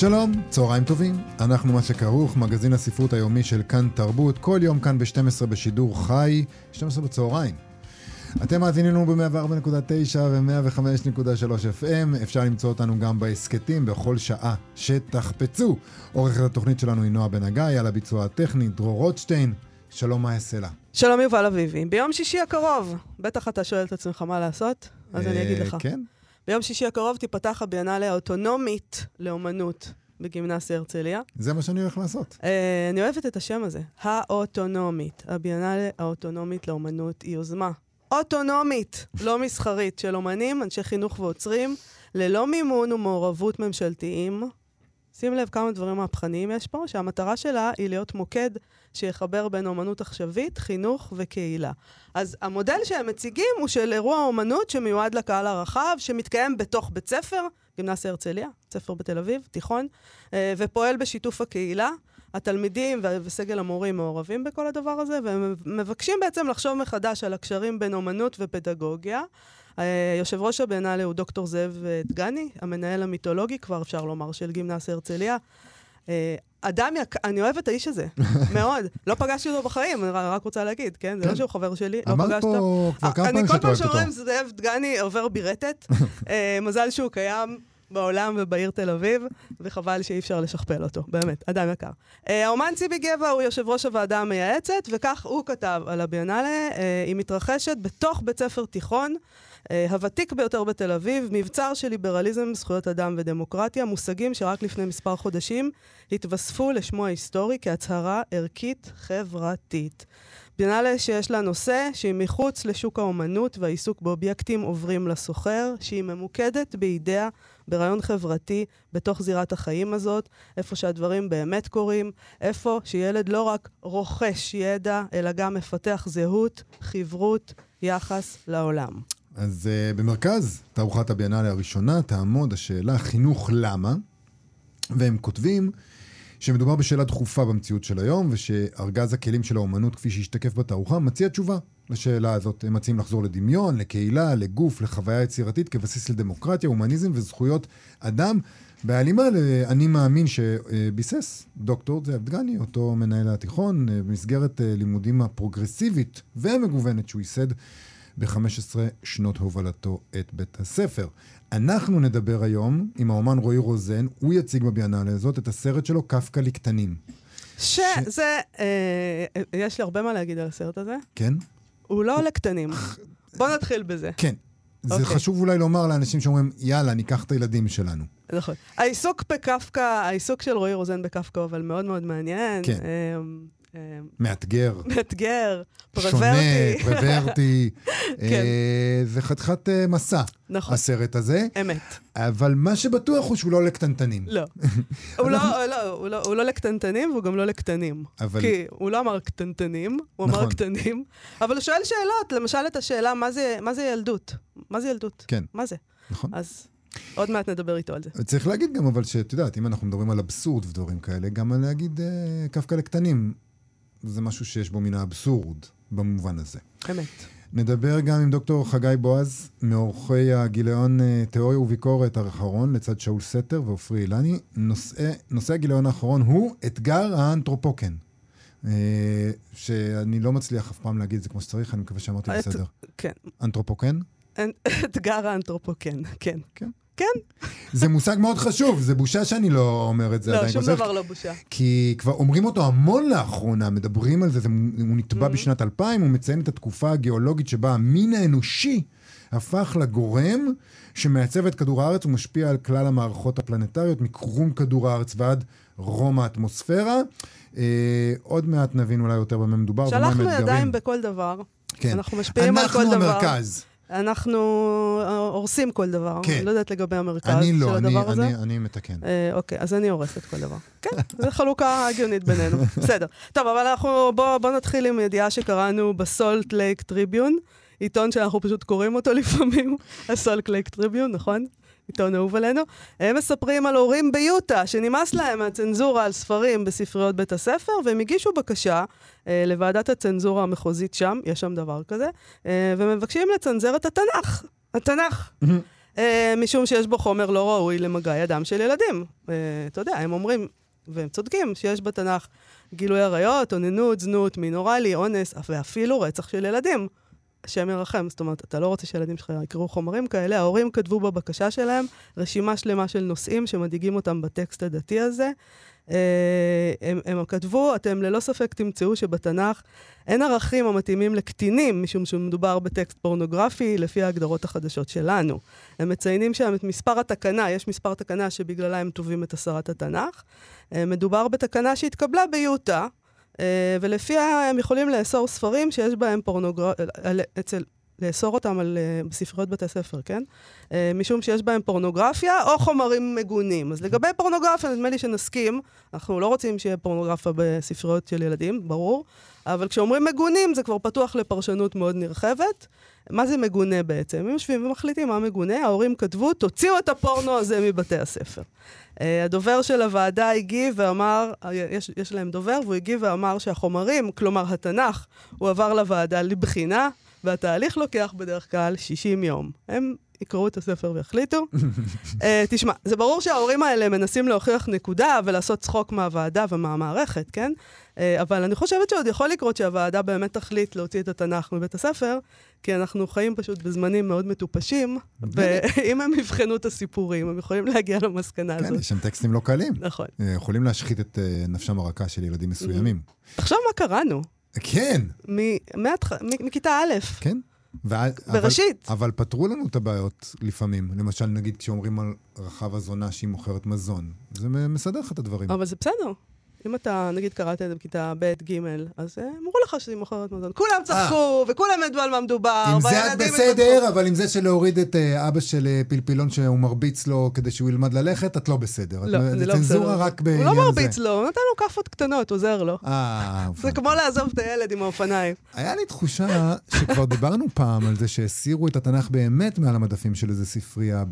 שלום, צהריים טובים. אנחנו מה שכרוך, מגזין הספרות היומי של כאן תרבות, כל יום כאן ב-12 בשידור חי, 12 בצהריים. אתם מאזינים לנו ב-104.9 ו-105.3 FM, אפשר למצוא אותנו גם בהסכתים בכל שעה שתחפצו. עורכת התוכנית שלנו היא נועה בן הגיא, על הביצוע הטכני דרור רוטשטיין. שלום, מה יעשה לה? שלום יובל אביבי. ביום שישי הקרוב, בטח אתה שואל את עצמך מה לעשות, אז אני אגיד לך. כן? ביום שישי הקרוב תיפתח הביאנלה האוטונומית לאומנות בגימנסיה הרצליה. זה מה שאני הולך לעשות. אה, אני אוהבת את השם הזה, האוטונומית. הביאנלה האוטונומית לאומנות היא יוזמה אוטונומית, לא מסחרית, של אומנים, אנשי חינוך ועוצרים, ללא מימון ומעורבות ממשלתיים. שים לב כמה דברים מהפכניים יש פה, שהמטרה שלה היא להיות מוקד שיחבר בין אומנות עכשווית, חינוך וקהילה. אז המודל שהם מציגים הוא של אירוע אומנות שמיועד לקהל הרחב, שמתקיים בתוך בית ספר, גימנסיה הרצליה, בית ספר בתל אביב, תיכון, אה, ופועל בשיתוף הקהילה. התלמידים וסגל המורים מעורבים בכל הדבר הזה, והם מבקשים בעצם לחשוב מחדש על הקשרים בין אומנות ופדגוגיה. אה, יושב ראש הבינאלי הוא דוקטור זאב אה, דגני, המנהל המיתולוגי, כבר אפשר לומר, של גימנסיה הרצליה. אה, אדם יקר, אני אוהבת את האיש הזה, מאוד. לא פגשתי אותו בחיים, אני רק רוצה להגיד, כן? זה לא כן. שהוא חבר שלי, לא אמרת פגשת. פה כבר כמה פעמים אני כל שאת פעם אוהבת אותו. שאומרים זאב דגני עובר בי רטט. אה, מזל שהוא קיים. בעולם ובעיר תל אביב, וחבל שאי אפשר לשכפל אותו, באמת, אדם יקר. אה, האומן ציבי גבע הוא יושב ראש הוועדה המייעצת, וכך הוא כתב על הביאנלה, אה, היא מתרחשת בתוך בית ספר תיכון, אה, הוותיק ביותר בתל אביב, מבצר של ליברליזם, זכויות אדם ודמוקרטיה, מושגים שרק לפני מספר חודשים התווספו לשמו ההיסטורי כהצהרה ערכית חברתית. ביאנלה שיש לה נושא שהיא מחוץ לשוק האומנות והעיסוק באובייקטים עוברים לסוחר, שהיא ממוקדת באידאה, ברעיון חברתי, בתוך זירת החיים הזאת, איפה שהדברים באמת קורים, איפה שילד לא רק רוכש ידע, אלא גם מפתח זהות, חברות, יחס לעולם. אז uh, במרכז תערוכת הביאנלה הראשונה תעמוד השאלה חינוך למה, והם כותבים שמדובר בשאלה דחופה במציאות של היום, ושארגז הכלים של האומנות כפי שהשתקף בתערוכה מציע תשובה לשאלה הזאת. הם מציעים לחזור לדמיון, לקהילה, לגוף, לחוויה יצירתית כבסיס לדמוקרטיה, הומניזם וזכויות אדם. בהלימה ל"אני מאמין" שביסס דוקטור זאב דגני, אותו מנהל התיכון, אה, במסגרת אה, לימודים הפרוגרסיבית והמגוונת שהוא ייסד ב-15 שנות הובלתו את בית הספר. אנחנו נדבר היום עם האומן רועי רוזן, הוא יציג בביאנלה הזאת את הסרט שלו, קפקא לקטנים. שזה, אה, יש לי הרבה מה להגיד על הסרט הזה. כן? הוא לא לקטנים. בוא נתחיל בזה. כן. זה אוקיי. חשוב אולי לומר לאנשים שאומרים, יאללה, ניקח את הילדים שלנו. נכון. העיסוק בקפקא, העיסוק של רועי רוזן בקפקא, אבל מאוד מאוד מעניין. כן. אמ, אמ, מאתגר. מאתגר, שונה, פרוורטי. פרוורטי. כן. אה, זה חתיכת אה, מסע, נכון, הסרט הזה. אמת. אבל מה שבטוח הוא שהוא לא לקטנטנים. לא. הוא לא, לא, הוא לא- הוא לא לקטנטנים והוא גם לא לקטנים. אבל- כי הוא לא אמר קטנטנים, הוא אמר נכון. קטנים. אבל הוא שואל שאלות, למשל את השאלה, מה זה- מה זה ילדות? מה זה ילדות? כן. מה זה? נכון. אז עוד מעט נדבר איתו על זה. צריך להגיד גם, אבל שאת יודעת, אם אנחנו מדברים על אבסורד ודברים כאלה, גם להגיד אה, קפקא לקטנים, זה משהו שיש בו מן האבסורד, במובן הזה. אמת. נדבר גם עם דוקטור חגי בועז, מעורכי הגיליון אה, תיאוריה וביקורת האחרון, לצד שאול סתר ועופרי אילני. נושא, נושא הגיליון האחרון הוא אתגר האנתרופוקן. אה, שאני לא מצליח אף פעם להגיד את זה כמו שצריך, אני מקווה שאמרתי את- בסדר. כן. אנתרופוקן? אתגר האנתרופוקן, כן. כן. כן. זה מושג מאוד חשוב, זה בושה שאני לא אומר את זה לא. שום דבר לא בושה. כי כבר אומרים אותו המון לאחרונה, מדברים על זה, זה הוא נתבע Mm-hmm. בשנת 2000, הוא מציין את התקופה הגיאולוגית שבה המין האנושי הפך לגורם שמעצב את כדור הארץ ומשפיע על כלל המערכות הפלנטריות, מקרום כדור הארץ ועד רום האטמוספירה. אה, עוד מעט נבין אולי יותר במה מדובר שלחנו. ידיים בכל דבר. כן. אנחנו משפיעים על כל דבר. אנחנו המרכז. אנחנו אה, הורסים כל דבר. כן. אני לא יודעת לגבי המרכז אני של לא, אני, הדבר הזה. אני, אני מתקן. אה, אוקיי, אז אני הורסת כל דבר. כן, זו חלוקה הגיונית בינינו. בסדר. טוב, אבל אנחנו, בואו בוא נתחיל עם ידיעה שקראנו בסולט לייק טריביון, עיתון שאנחנו פשוט קוראים אותו לפעמים, הסולט לייק טריביון, נכון? עיתון אהוב עלינו. הם מספרים על הורים ביוטה שנמאס להם מהצנזורה על ספרים בספריות בית הספר, והם הגישו בקשה אה, לוועדת הצנזורה המחוזית שם, יש שם דבר כזה, אה, ומבקשים לצנזר את התנ"ך. התנ"ך. אה, משום שיש בו חומר לא ראוי למגע ידם של ילדים. אה, אתה יודע, הם אומרים, והם צודקים, שיש בתנ"ך גילוי עריות, אוננות, זנות, מין אוראלי, אונס, ואפילו רצח של ילדים. השם ירחם, זאת אומרת, אתה לא רוצה שהילדים שלך יקראו חומרים כאלה. ההורים כתבו בבקשה שלהם רשימה שלמה של נושאים שמדאיגים אותם בטקסט הדתי הזה. אה, הם, הם כתבו, אתם ללא ספק תמצאו שבתנ"ך אין ערכים המתאימים לקטינים, משום שמדובר בטקסט פורנוגרפי לפי ההגדרות החדשות שלנו. הם מציינים שם את מספר התקנה, יש מספר תקנה שבגללה הם תובעים את הסרת התנ"ך. אה, מדובר בתקנה שהתקבלה ביוטה, ולפיה הם יכולים לאסור ספרים שיש בהם פורנוגרפיה, אצל... לאסור אותם על uh, ספריות בתי ספר, כן? Uh, משום שיש בהם פורנוגרפיה או חומרים מגונים. אז לגבי פורנוגרפיה, נדמה לי שנסכים, אנחנו לא רוצים שיהיה פורנוגרפיה בספריות של ילדים, ברור, אבל כשאומרים מגונים זה כבר פתוח לפרשנות מאוד נרחבת. מה זה מגונה בעצם? הם יושבים ומחליטים מה מגונה, ההורים כתבו, תוציאו את הפורנו הזה מבתי הספר. Uh, הדובר של הוועדה הגיב ואמר, יש, יש להם דובר, והוא הגיב ואמר שהחומרים, כלומר התנ"ך, הוא עבר לוועדה לבחינה. והתהליך לוקח בדרך כלל 60 יום. הם יקראו את הספר ויחליטו. uh, תשמע, זה ברור שההורים האלה מנסים להוכיח נקודה ולעשות צחוק מהוועדה ומהמערכת, כן? Uh, אבל אני חושבת שעוד יכול לקרות שהוועדה באמת תחליט להוציא את התנ"ך מבית הספר, כי אנחנו חיים פשוט בזמנים מאוד מטופשים, ואם הם יבחנו את הסיפורים, הם יכולים להגיע למסקנה כן, הזאת. יש שם טקסטים לא קלים. נכון. אה, יכולים להשחית את אה, נפשם הרכה של ילדים מסוימים. תחשוב מה קראנו. כן, מכיתה א', כן. בראשית. אבל, אבל פתרו לנו את הבעיות לפעמים. למשל, נגיד כשאומרים על רחב הזונה שהיא מוכרת מזון. זה מסדר לך את הדברים. אבל זה בסדר. אם אתה, נגיד, קראת את זה בכיתה ב', ג', אז אה, אמרו לך שהיא מוכרת מזון. כולם צחקו, וכולם ידעו על מה מדובר. עם זה את בסדר. אבל עם זה שלהוריד את אה, אבא של אה, פלפילון שהוא מרביץ לו כדי שהוא ילמד ללכת, את לא בסדר. לא, אני זה לא בסדר. צנזורה רק בעניין הוא זה. לא מרביץ לו, הוא נותן לו כאפות קטנות, עוזר לו. אה, זה כמו לעזוב את הילד עם האופניים. היה לי תחושה שכבר דיברנו פעם על זה שהסירו את התנ"ך באמת מעל המדפים של איזה ספרייה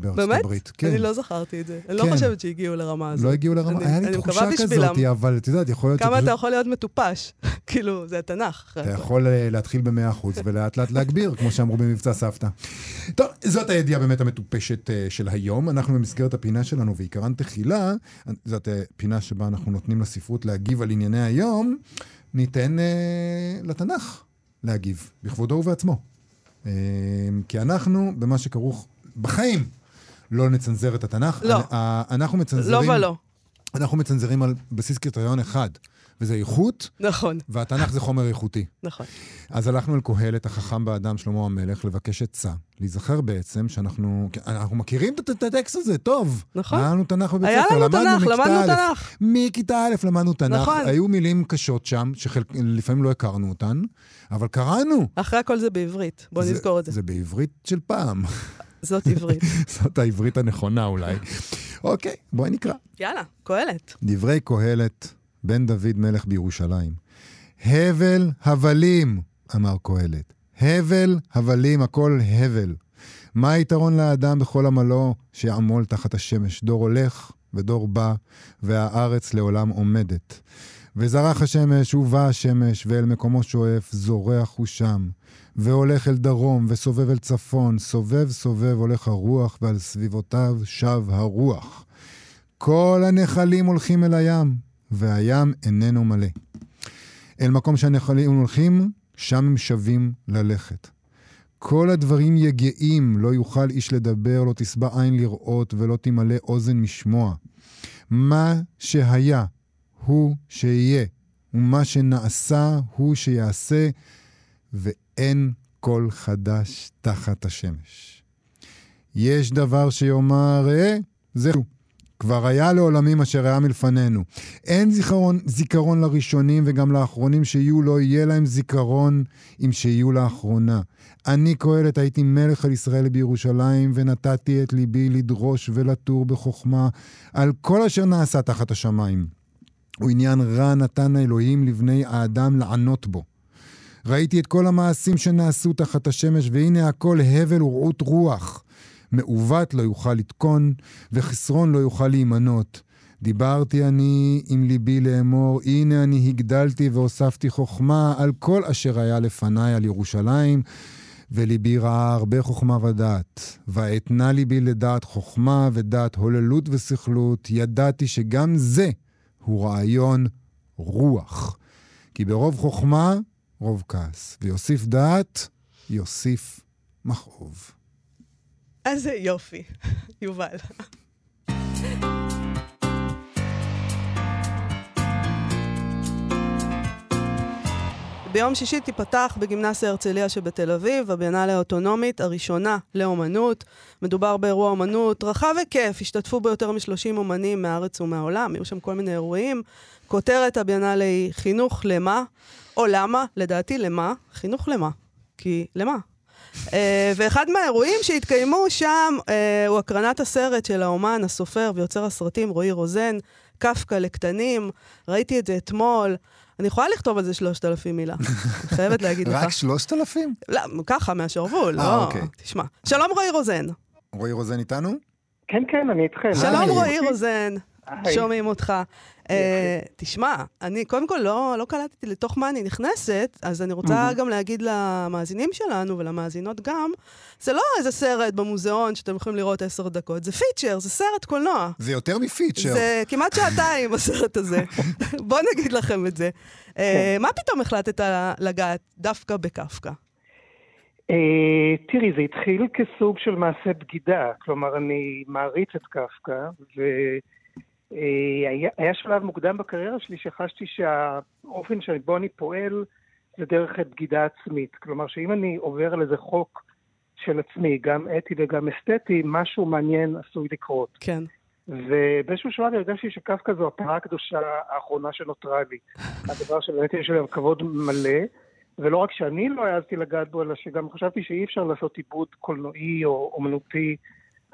בארצות באמת? הברית. כן. אני לא זכרתי את זה. אני כן. לא חושבת שהגיעו לרמה הזאת. לא הגיעו לרמה, היה לי תחושה מקווה כזאת, אבל את יודעת, יכול להיות כמה שפשוט אתה יכול להיות מטופש? כאילו, זה התנ"ך. אתה יכול אה, להתחיל ב-100% ולאט לאט להגביר, כמו שאמרו במבצע סבתא. טוב, זאת הידיעה באמת המטופשת אה, של היום. אנחנו במסגרת הפינה שלנו, ועיקרן תחילה, זאת אה, פינה שבה אנחנו נותנים לספרות להגיב על ענייני היום, ניתן אה, לתנ"ך להגיב, בכבודו ובעצמו. אה, כי אנחנו, במה שכרוך בחיים, לא נצנזר את התנ"ך. לא. אנחנו לא מצנזרים... ולא. אנחנו מצנזרים על בסיס קריטריון אחד, וזה איכות, נכון, והתנ"ך זה חומר איכותי. נכון. אז הלכנו אל קהלת, החכם באדם, שלמה המלך, לבקש עצה. להיזכר בעצם שאנחנו... אנחנו מכירים את, הטקסט הזה, טוב. נכון. היה לנו תנ"ך בבית היה ספר, למדנו תנ"ך, למדנו. תנ"ך. מכיתה א' למדנו תנ"ך. נכון. היו מילים קשות שם, שלפעמים לא הכרנו אותן, אבל קראנו. אחרי הכל זה בעברית, בוא נזכור את זה. זה בעברית של פעם. זאת עברית. זאת העברית הנכונה אולי. אוקיי, בואי נקרא. יאללה, קהלת. דברי קהלת, בן דוד מלך בירושלים. הבל הבלים, אמר קהלת. הבל הבלים, הכל הבל. מה היתרון לאדם בכל עמלו שיעמול תחת השמש? דור הולך ודור בא, והארץ לעולם עומדת. וזרח השמש ובא השמש, ואל מקומו שואף, זורח הוא שם. והולך אל דרום, וסובב אל צפון, סובב סובב הולך הרוח, ועל סביבותיו שב הרוח. כל הנחלים הולכים אל הים, והים איננו מלא. אל מקום שהנחלים הולכים, שם הם שבים ללכת. כל הדברים יגעים, לא יוכל איש לדבר, לא תשבע עין לראות, ולא תמלא אוזן משמוע. מה שהיה, הוא שיהיה, ומה שנעשה, הוא שיעשה, ואין כל חדש תחת השמש. יש דבר שיאמר, ראה, זהו. כבר היה לעולמים אשר היה מלפנינו. אין זיכרון, זיכרון לראשונים וגם לאחרונים שיהיו, לא יהיה להם זיכרון אם שיהיו לאחרונה. אני קהלת הייתי מלך על ישראל בירושלים, ונתתי את ליבי לדרוש ולתור בחוכמה על כל אשר נעשה תחת השמיים. הוא עניין רע נתן האלוהים לבני האדם לענות בו. ראיתי את כל המעשים שנעשו תחת השמש, והנה הכל הבל ורעות רוח. מעוות לא יוכל לתקון, וחסרון לא יוכל להימנות. דיברתי אני עם ליבי לאמור, הנה אני הגדלתי והוספתי חוכמה על כל אשר היה לפניי על ירושלים, וליבי ראה הרבה חוכמה ודעת. ואתנה ליבי לדעת חוכמה ודעת הוללות וסכלות, ידעתי שגם זה הוא רעיון רוח. כי ברוב חוכמה, רוב כעס, ויוסיף דעת, יוסיף מכאוב. איזה יופי, יובל. ביום שישי תיפתח בגימנסיה הרצליה שבתל אביב, הביאנלה האוטונומית הראשונה לאומנות. מדובר באירוע אומנות רחב היקף, השתתפו בו יותר מ-30 אומנים מהארץ ומהעולם, היו שם כל מיני אירועים. כותרת הביאנלה היא חינוך למה, או למה, לדעתי למה, חינוך למה. כי למה? Uh, ואחד מהאירועים שהתקיימו שם uh, הוא הקרנת הסרט של האומן, הסופר ויוצר הסרטים רועי רוזן, קפקא לקטנים. ראיתי את זה אתמול. אני יכולה לכתוב על זה 3,000 מילה, אני חייבת להגיד לך. רק 3,000? לא, ככה, מהשרוול, אה, לא. אוקיי. תשמע. שלום רועי רוזן. רועי רוזן איתנו? כן, כן, אני איתכם. שלום. רועי רוזן. שומעים אותך. אה, תשמע, אני קודם כל לא, לא קלטתי לתוך מה אני נכנסת, אז אני רוצה גם להגיד למאזינים שלנו ולמאזינות גם, זה לא איזה סרט במוזיאון שאתם יכולים לראות עשר דקות, זה פיצ'ר, זה סרט קולנוע. זה יותר מפיצ'ר. זה כמעט שעתיים הסרט הזה. בואו נגיד לכם את זה. אה, מה פתאום החלטת לגעת דווקא בקפקא? אה, תראי, זה התחיל כסוג של מעשה בגידה. כלומר, אני מעריץ את קפקא, והיה שלב מוקדם בקריירה שלי שחשתי שהאופן שבו אני פועל זה דרך בגידה עצמית. כלומר, שאם אני עובר על איזה חוק של עצמי, גם אתי וגם אסתטי, משהו מעניין עשוי לקרות. כן. ובאיזשהו שלב הרגשתי שקפקא זו הפרה הקדושה האחרונה שנותרה לי. הדבר שבאמת יש עליו כבוד מלא, ולא רק שאני לא העזתי לגעת בו, אלא שגם חשבתי שאי אפשר לעשות עיבוד קולנועי או אומנותי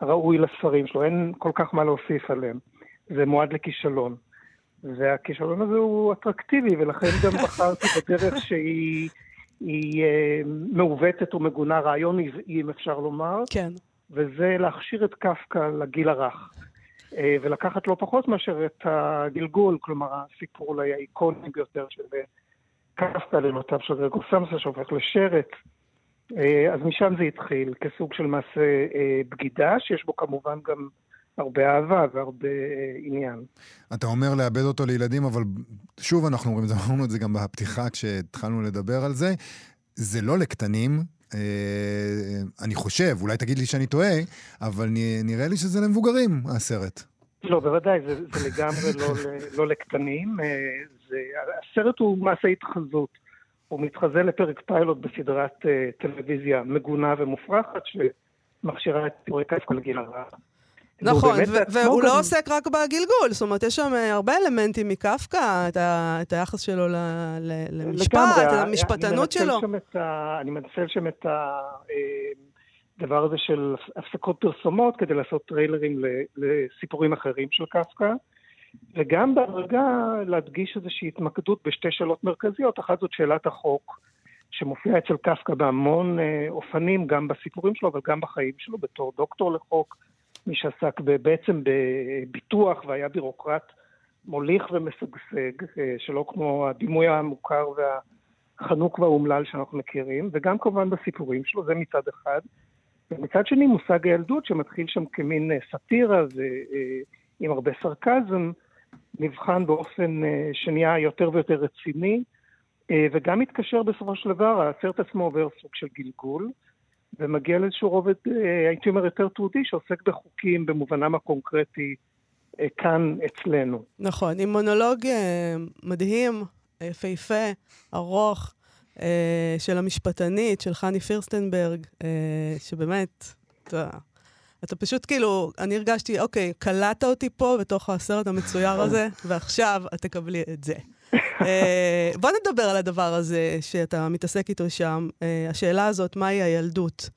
ראוי לספרים שלו, אין כל כך מה להוסיף עליהם. זה מועד לכישלון. והכישלון הזה הוא אטרקטיבי, ולכן גם בחרתי בדרך שהיא היא, אה, מעוותת ומגונה, רעיון עזעי, אם אפשר לומר. כן. וזה להכשיר את קפקא לגיל הרך. אה, ולקחת לא פחות מאשר את הגלגול, כלומר הסיפור אולי האיקוני ביותר של אה, קפקא לנותיו של גרגו סמסה שהופך לשרץ. אה, אז משם זה התחיל, כסוג של מעשה אה, בגידה, שיש בו כמובן גם הרבה אהבה והרבה אה, עניין. אתה אומר לאבד אותו לילדים, אבל שוב אנחנו אומרים, אמרנו את זה גם בפתיחה כשהתחלנו לדבר על זה, זה לא לקטנים. אה, אני חושב, אולי תגיד לי שאני טועה, אבל נראה לי שזה למבוגרים, הסרט. לא, בוודאי, זה, זה לגמרי לא, לא לקטנים. אה, זה, הסרט הוא מעשה התחזות. הוא מתחזה לפרק פיילוט בסדרת אה, טלוויזיה מגונה ומופרכת, שמכשירה את סיפורי קפקא לגיל הרך. נכון, והוא לא עוסק רק בגלגול, זאת אומרת, יש שם אה, הרבה אלמנטים מקפקא, את, היחס שלו ל- ל- למשפט, לגמרי, את אני המשפטנות שלו. שם את ה, אני מנצל שם את הדבר הזה של הפסקות פרסומות כדי לעשות טריילרים ל- לסיפורים אחרים של קפקא, וגם בהדרגה להדגיש איזושהי התמקדות בשתי שאלות מרכזיות. אחת זאת שאלת החוק, שמופיעה אצל קפקא בהמון אה, אופנים, גם בסיפורים שלו, אבל גם בחיים שלו, בתור דוקטור לחוק, מי שעסק בעצם בביטוח והיה בירוקרט מוליך ומשגשג, אה, שלא כמו הדימוי המוכר והחנוק והאומלל שאנחנו מכירים, וגם כמובן בסיפורים שלו, זה מצד אחד. ומצד שני מושג הילדות שמתחיל שם כמין אה, סאטירה ועם הרבה סרקזם, נבחן באופן אה, שנהיה יותר ויותר רציני, אה, וגם מתקשר בסופו של דבר, הסרט עצמו עובר סוג של גלגול, ומגיע לאיזשהו רובד, אה, הייתי אומר, יותר תעודי, שעוסק בחוקים במובנם הקונקרטי אה, כאן אצלנו. נכון, עם מונולוג אה, מדהים, יפהפה, ארוך, של המשפטנית, של חני פירסטנברג, שבאמת, אתה אתה פשוט כאילו, אני הרגשתי, אוקיי, קלטת אותי פה בתוך הסרט המצויר הזה, ועכשיו את תקבלי את זה. אה, בוא נדבר על הדבר הזה שאתה מתעסק איתו שם. אה, השאלה הזאת, מהי הילדות?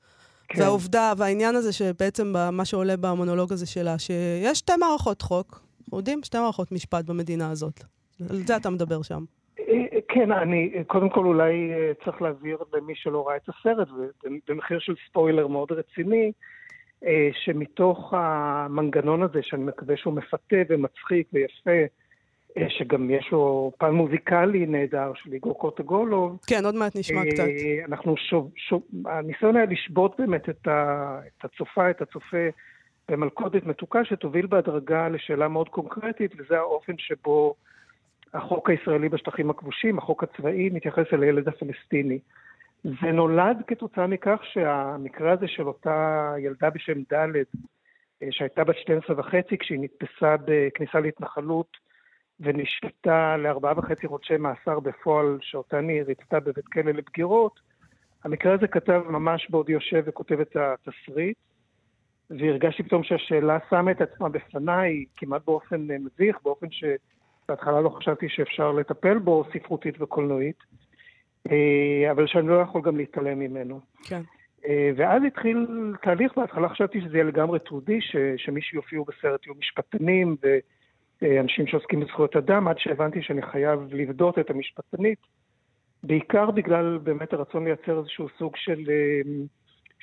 כן. והעובדה, והעניין הזה שבעצם מה שעולה במונולוג הזה שלה, שיש שתי מערכות חוק, אנחנו יודעים, שתי מערכות משפט במדינה הזאת. על זה אתה מדבר שם. אה, כן, אני, קודם כל אולי צריך להבהיר למי שלא ראה את הסרט, ובמחיר של ספוילר מאוד רציני, שמתוך המנגנון הזה, שאני מקווה שהוא מפתה ומצחיק ויפה, שגם יש לו פן מוזיקלי נהדר של איגור קוטגולוב, כן, עוד מעט נשמע אה, קצת. אנחנו שוב, שוב, הניסיון היה לשבות באמת את, ה, את הצופה, את הצופה במלכודת מתוקה שתוביל בהדרגה לשאלה מאוד קונקרטית, וזה האופן שבו החוק הישראלי בשטחים הכבושים, החוק הצבאי, מתייחס אל הילד הפלסטיני. זה נולד כתוצאה מכך שהמקרה הזה של אותה ילדה בשם ד', אה, שהייתה בת 12 וחצי כשהיא נתפסה בכניסה להתנחלות ונשפטה לארבעה וחצי חודשי מאסר בפועל, שאותן היא ריצתה בבית כלא לבגירות, המקרה הזה כתב ממש בעוד יושב וכותב את התסריט, והרגשתי פתאום שהשאלה שמה את עצמה בפניי כמעט באופן אה, מביך, באופן שבהתחלה לא חשבתי שאפשר לטפל בו ספרותית וקולנועית, אה, אבל שאני לא יכול גם להתעלם ממנו. כן. אה, ואז התחיל תהליך, בהתחלה חשבתי שזה יהיה לגמרי תעודי, ש, שמי שיופיעו בסרט יהיו משפטנים ואנשים שעוסקים בזכויות אדם, עד שהבנתי שאני חייב לבדות את המשפטנית, בעיקר בגלל באמת הרצון לייצר איזשהו סוג של אה,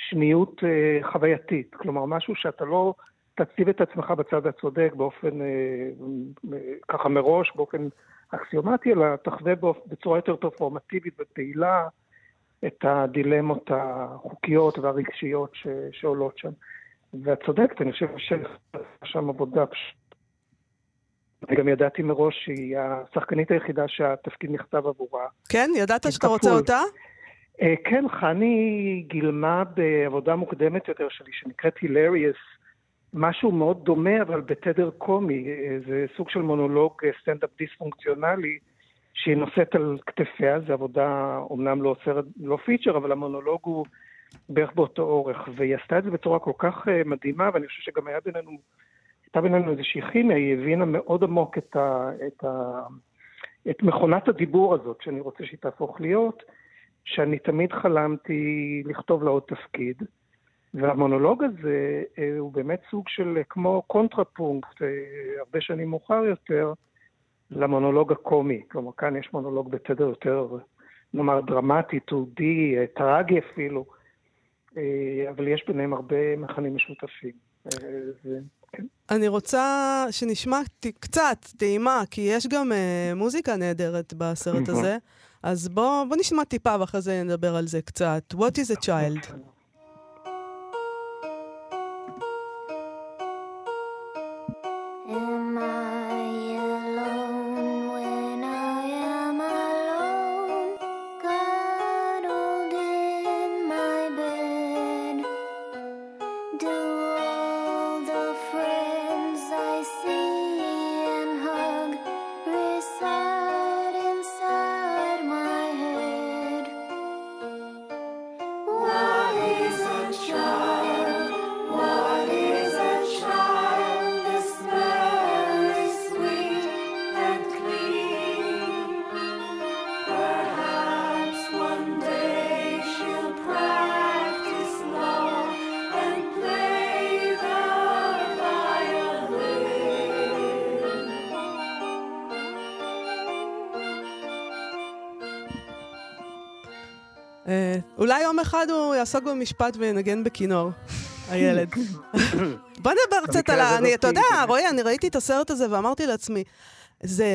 שניות אה, חווייתית. כלומר, משהו שאתה לא תציב את עצמך בצד הצודק באופן, אה, אה, ככה מראש, באופן אקסיומטי, אלא תחווה בצורה יותר פרפורמטיבית ופעילה את הדילמות החוקיות והרגשיות ש, שעולות שם. ואת צודקת, אני חושב שם עבודה פשוט. אני גם ידעתי מראש שהיא השחקנית היחידה שהתפקיד נכתב עבורה. כן? ידעת שאתה. רוצה אותה? אה, כן, חני גילמה בעבודה מוקדמת יותר שלי, שנקראת הילריוס, משהו מאוד דומה, אבל בתדר קומי. אה, זה סוג של מונולוג אה, סטנדאפ דיספונקציונלי, שהיא נושאת על כתפיה, זו עבודה, אומנם לא סרט, לא פיצ'ר, אבל המונולוג הוא בערך באותו אורך. והיא עשתה את זה בצורה כל כך מדהימה, ואני חושב שגם היה בינינו, הייתה בינינו איזושהי כימיה, היא הבינה מאוד עמוק את, ה, את, ה, את מכונת הדיבור הזאת, שאני רוצה שהיא תהפוך להיות. שאני תמיד חלמתי לכתוב לה עוד תפקיד, והמונולוג הזה אה, הוא באמת סוג של אה, כמו קונטרפונקט, אה, הרבה שנים מאוחר יותר, למונולוג הקומי. כלומר, כאן יש מונולוג בתדר יותר, נאמר, דרמטי, תעודי, טרגי אפילו, אבל יש ביניהם הרבה מכנים משותפים. זה, כן. אני רוצה שנשמע קצת טעימה, כי יש גם אה, מוזיקה נהדרת בסרט הזה. אז בוא, בוא נשמע טיפה ואחרי זה נדבר על זה קצת. What is a child? יעסוק במשפט וינגן בכינור, הילד. בוא נדבר קצת על ה... אתה יודע, תהיי. רועי, אני ראיתי את הסרט הזה ואמרתי לעצמי, זה,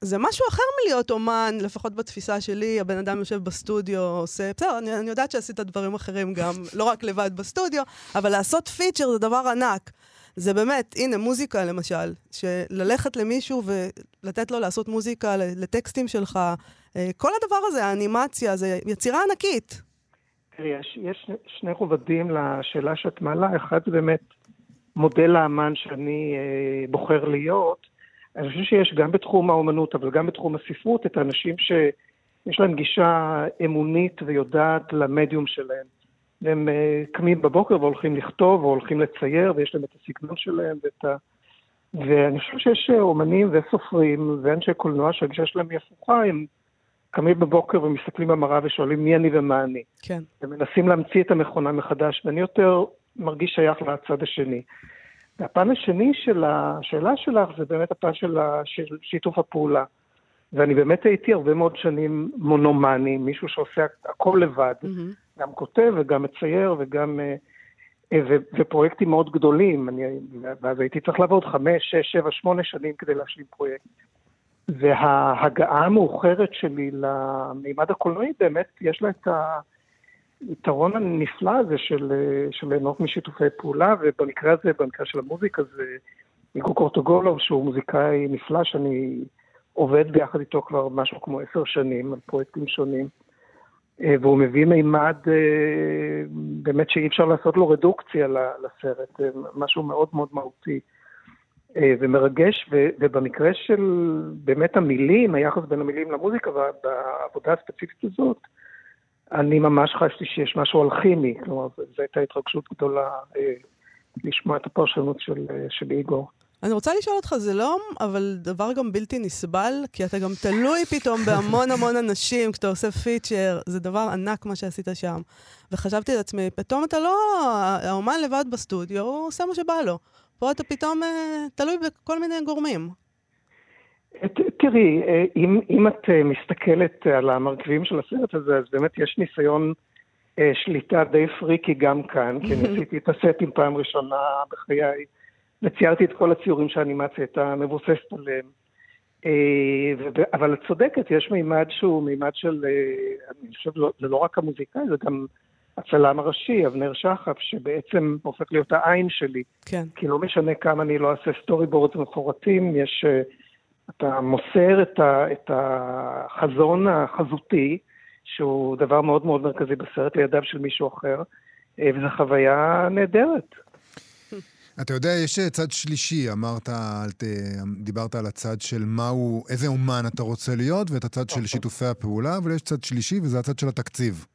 זה משהו אחר מלהיות אומן, לפחות בתפיסה שלי, הבן אדם יושב בסטודיו, עושה... בסדר, אני, אני יודעת שעשית דברים אחרים גם, לא רק לבד בסטודיו, אבל לעשות פיצ'ר זה דבר ענק. זה באמת, הנה, מוזיקה למשל, שללכת למישהו ולתת לו לעשות מוזיקה לטקסטים שלך, אה, כל הדבר הזה, האנימציה, זה יצירה ענקית. תראי, יש, יש שני- רובדים לשאלה שאת מעלה. אחד זה באמת מודל האמן שאני אה, בוחר להיות. אני חושב שיש גם בתחום האומנות, אבל גם בתחום הספרות, את האנשים שיש להם גישה אמונית ויודעת למדיום שלהם. והם אה, קמים בבוקר והולכים לכתוב, או הולכים לצייר, ויש להם את הסגנון שלהם ואת ה... ואני חושב שיש אה, אומנים וסופרים ואנשי קולנוע שהגישה שלהם היא הפוכה, הם קמים בבוקר ומסתכלים במראה ושואלים מי אני ומה אני. כן. ומנסים להמציא את המכונה מחדש, ואני יותר מרגיש שייך לצד השני. והפן השני של השאלה שלך זה באמת הפן של שיתוף הפעולה. ואני באמת הייתי הרבה מאוד שנים מונומני, מישהו שעושה הכל לבד, מהמם. גם כותב וגם מצייר וגם... אה, אה, ו- ופרויקטים מאוד גדולים, אני, ואז הייתי צריך לעבוד חמש, שש, שבע, שמונה שנים כדי להשלים פרויקט. וההגעה המאוחרת שלי למימד הקולנועי, באמת יש לה את היתרון הנפלא הזה של, של ליהנות משיתופי פעולה, ובמקרה הזה, במקרה של המוזיקה, זה איגו קורטוגולוב, שהוא מוזיקאי נפלא, שאני עובד ביחד איתו כבר משהו כמו עשר שנים על פרויקטים שונים. אה, והוא מביא מימד אה, באמת שאי אפשר לעשות לו רדוקציה לסרט, אה, משהו מאוד מאוד מהותי ומרגש, ו- ובמקרה של באמת המילים, היחס בין המילים למוזיקה, בעבודה הספציפית הזאת, אני ממש חשתי שיש משהו אלכימי, כלומר, זו הייתה התרגשות גדולה אה, לשמוע את הפרשנות של, אה, של איגור. אני רוצה לשאול אותך, זה לא אבל דבר גם בלתי נסבל, כי אתה גם תלוי פתאום בהמון המון אנשים כשאתה עושה פיצ'ר, זה דבר ענק מה שעשית שם. וחשבתי לעצמי, פתאום אתה לא, האומן לבד בסטודיו, הוא עושה מה שבא לו. פה אתה פתאום אה, תלוי בכל מיני גורמים. תראי, אה, אם, אם את אה, מסתכלת על המרכיבים של הסרט הזה, אז באמת יש ניסיון שליטה די פריקי גם כאן, כי ניסיתי את הסטים פעם ראשונה בחיי, וציירתי את כל הציורים שהאנימציה הייתה מבוססת עליהם. אבל את צודקת, יש מימד שהוא מימד של, אני חושב, לא- זה לא רק המוזיקאי, זה גם הצלם הראשי, אבנר שחף, שבעצם הופך להיות העין שלי. כן. כי לא משנה כמה אני לא אעשה storyboards מפורטים, יש... אה, אתה מוסר את, ה, את החזון החזותי, שהוא דבר מאוד מאוד מרכזי בסרט, לידיו של מישהו אחר, אה, וזו חוויה נהדרת. אתה יודע, יש אה, צד שלישי, אמרת, על ת- דיברת על הצד של מהו, איזה אומן אתה רוצה להיות, ואת הצד של שיתופי הפעולה, אבל יש צד שלישי, וזה הצד של התקציב.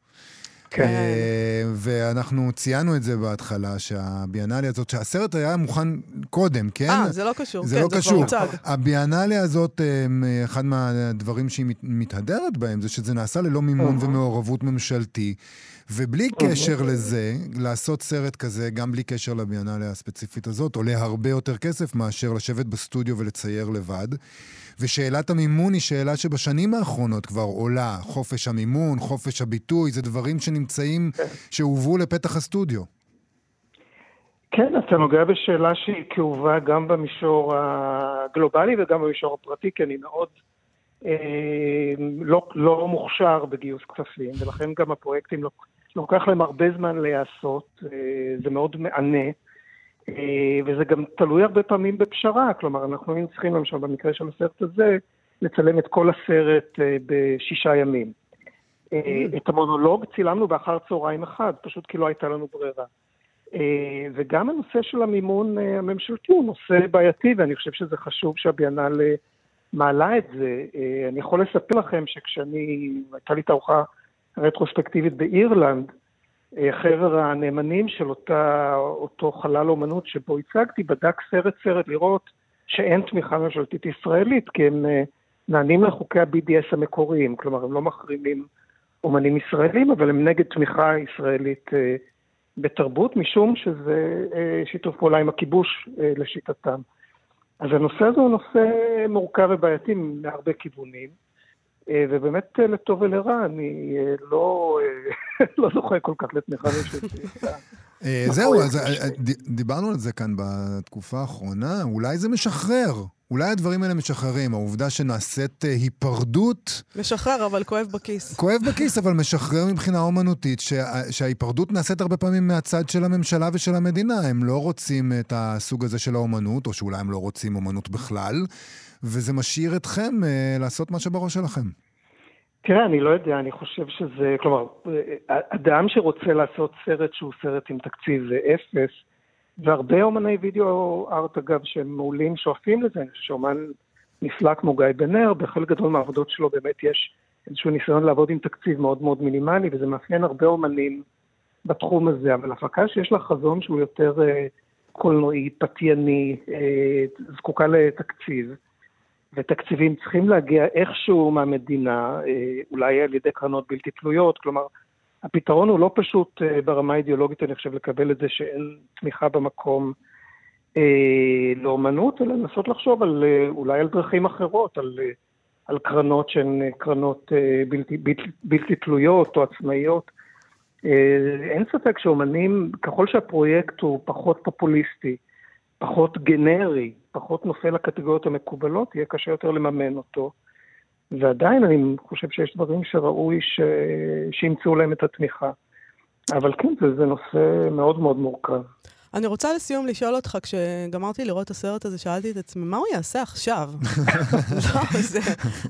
כן. אה, ואנחנו ציינו את זה בהתחלה, שהביאנליה הזאת, שהסרט היה מוכן קודם, כן? אה, זה לא קשור. זה כן, לא כבר קשור. הוצג. הביאנליה הזאת, אה, אחד מהדברים שהיא מת- מתהדרת בהם, זה שזה נעשה ללא מימון. ומעורבות ממשלתי. ובלי קשר לזה, לעשות סרט כזה, גם בלי קשר לביאנליה הספציפית הזאת, עולה הרבה יותר כסף מאשר לשבת בסטודיו ולצייר לבד. ושאלת המימון היא שאלה שבשנים האחרונות כבר עולה. חופש המימון, חופש הביטוי, זה דברים שנמצאים, שהובאו לפתח הסטודיו. כן, אתה נוגע בשאלה שהיא כאובה גם במישור הגלובלי וגם במישור הפרטי, כי אני מאוד אה, לא, לא מוכשר בגיוס כספים, ולכן גם הפרויקטים לוק- לוקח להם הרבה זמן להיעשות, אה, זה מאוד מענה, וזה גם תלוי הרבה פעמים בפשרה, כלומר, אנחנו היינו צריכים למשל במקרה של הסרט הזה, לצלם את כל הסרט אה, בשישה ימים. אה, את המונולוג צילמנו באחר צהריים אחד, פשוט כי לא הייתה לנו ברירה. אה, וגם הנושא של המימון אה, הממשלתי הוא נושא בעייתי, ואני חושב שזה חשוב שהביאנל מעלה את זה. אה, אני יכול לספר לכם שכשאני, הייתה לי תערוכה רטרוספקטיבית באירלנד, אה, חבר הנאמנים של אותה, אותו חלל אומנות שבו הצגתי, בדק סרט-סרט לראות שאין תמיכה ממשלתית ישראלית, כי הם אה, נענים לחוקי ה-BDS המקוריים, כלומר הם לא מחרימים אומנים ישראלים, אבל הם נגד תמיכה ישראלית אה, בתרבות, משום שזה אה, שיתוף פעולה עם הכיבוש אה, לשיטתם. אז הנושא הזה הוא נושא מורכב ובעייתי מהרבה כיוונים, אה, ובאמת אה, לטוב ולרע, אני אה, לא, אה, לא זוכה כל כך לתמיכה ממשלתית. אה, זהו, אז אה, דיברנו על זה כאן בתקופה האחרונה, אולי זה משחרר. אולי הדברים האלה משחררים. העובדה שנעשית אה, היפרדות, משחרר, אבל כואב בכיס. כואב בכיס, אבל משחרר מבחינה אומנותית, שה- שההיפרדות נעשית הרבה פעמים מהצד של הממשלה ושל המדינה. הם לא רוצים את הסוג הזה של האומנות, או שאולי הם לא רוצים אומנות בכלל, וזה משאיר אתכם אה, לעשות מה שבראש שלכם. תראה, אני לא יודע, אני חושב שזה, כלומר, אה, אדם שרוצה לעשות סרט שהוא סרט עם תקציב אפס, והרבה אומני וידאו ארט, אגב, שהם מעולים, שואפים לזה, אני חושב שאומן נפלא כמו גיא בן נר, בחלק גדול מהעבודות שלו באמת יש איזשהו ניסיון לעבוד עם תקציב מאוד מאוד מינימלי, וזה מאפיין הרבה אומנים בתחום הזה, אבל הפקה שיש לה חזון שהוא יותר אה, קולנועי, פתייני, זקוקה לתקציב, ותקציבים צריכים להגיע איכשהו מהמדינה, אה, אולי על ידי קרנות בלתי תלויות, כלומר, הפתרון הוא לא פשוט אה, ברמה האידיאולוגית, אני חושב, לקבל את זה שאין תמיכה במקום אה, לאומנות, אלא לנסות לחשוב על, אה, אולי על דרכים אחרות, על, על קרנות שהן קרנות אה, בלתי, בלתי, בלתי תלויות או עצמאיות. אה, אין ספק שאומנים, ככל שהפרויקט הוא פחות פופוליסטי, פחות גנרי, פחות נופל לקטגוריות המקובלות, יהיה קשה יותר לממן אותו. ועדיין אני חושב שיש דברים שראוי ש... שימצאו להם את התמיכה. אבל כן, זה, זה נושא מאוד מאוד מורכב. אני רוצה לסיום לשאול אותך, כשגמרתי לראות את הסרט הזה, שאלתי את עצמי, מה הוא יעשה עכשיו? לא, זה...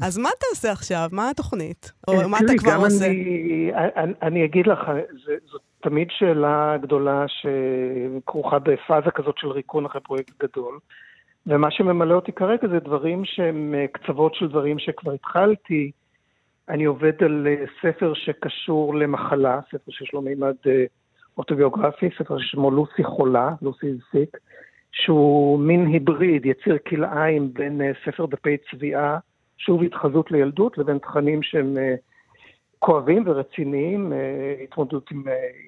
אז מה תעשה עכשיו? מה התוכנית? או מה אתה כבר עושה? אני, אני, אני אגיד לך, זה, זאת תמיד שאלה גדולה שכרוכה בפאזה כזאת של ריקון אחרי פרויקט גדול. ומה שממלא אותי כרגע זה דברים שהם אה, קצוות של דברים שכבר התחלתי. אני עובד על אה, ספר שקשור למחלה, ספר שיש לו מימד אה, אוטוביוגרפי, ספר ששמו לוסי חולה, לוסי זיק, שהוא מין היבריד, יציר כלאיים בין ספר דפי צביעה, שוב התחזות לילדות, לבין תכנים שהם כואבים ורציניים, התמודדות עם,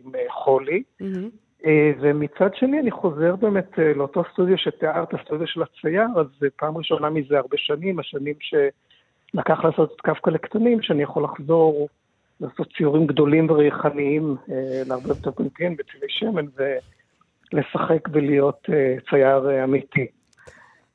עם חולי. מהמם. אה, ומצד שני אני חוזר באמת אה, לאותו סטודיו שתיארת, הסטודיו של הצייר, אז זה פעם ראשונה מזה הרבה שנים, השנים שלקח לעשות את קפקא לקטנים, שאני יכול לחזור, לעשות ציורים גדולים וריחניים, אה, להרבה יותר קונטיין בצבעי שמן, ולשחק ולהיות אה, צייר אה, אמיתי.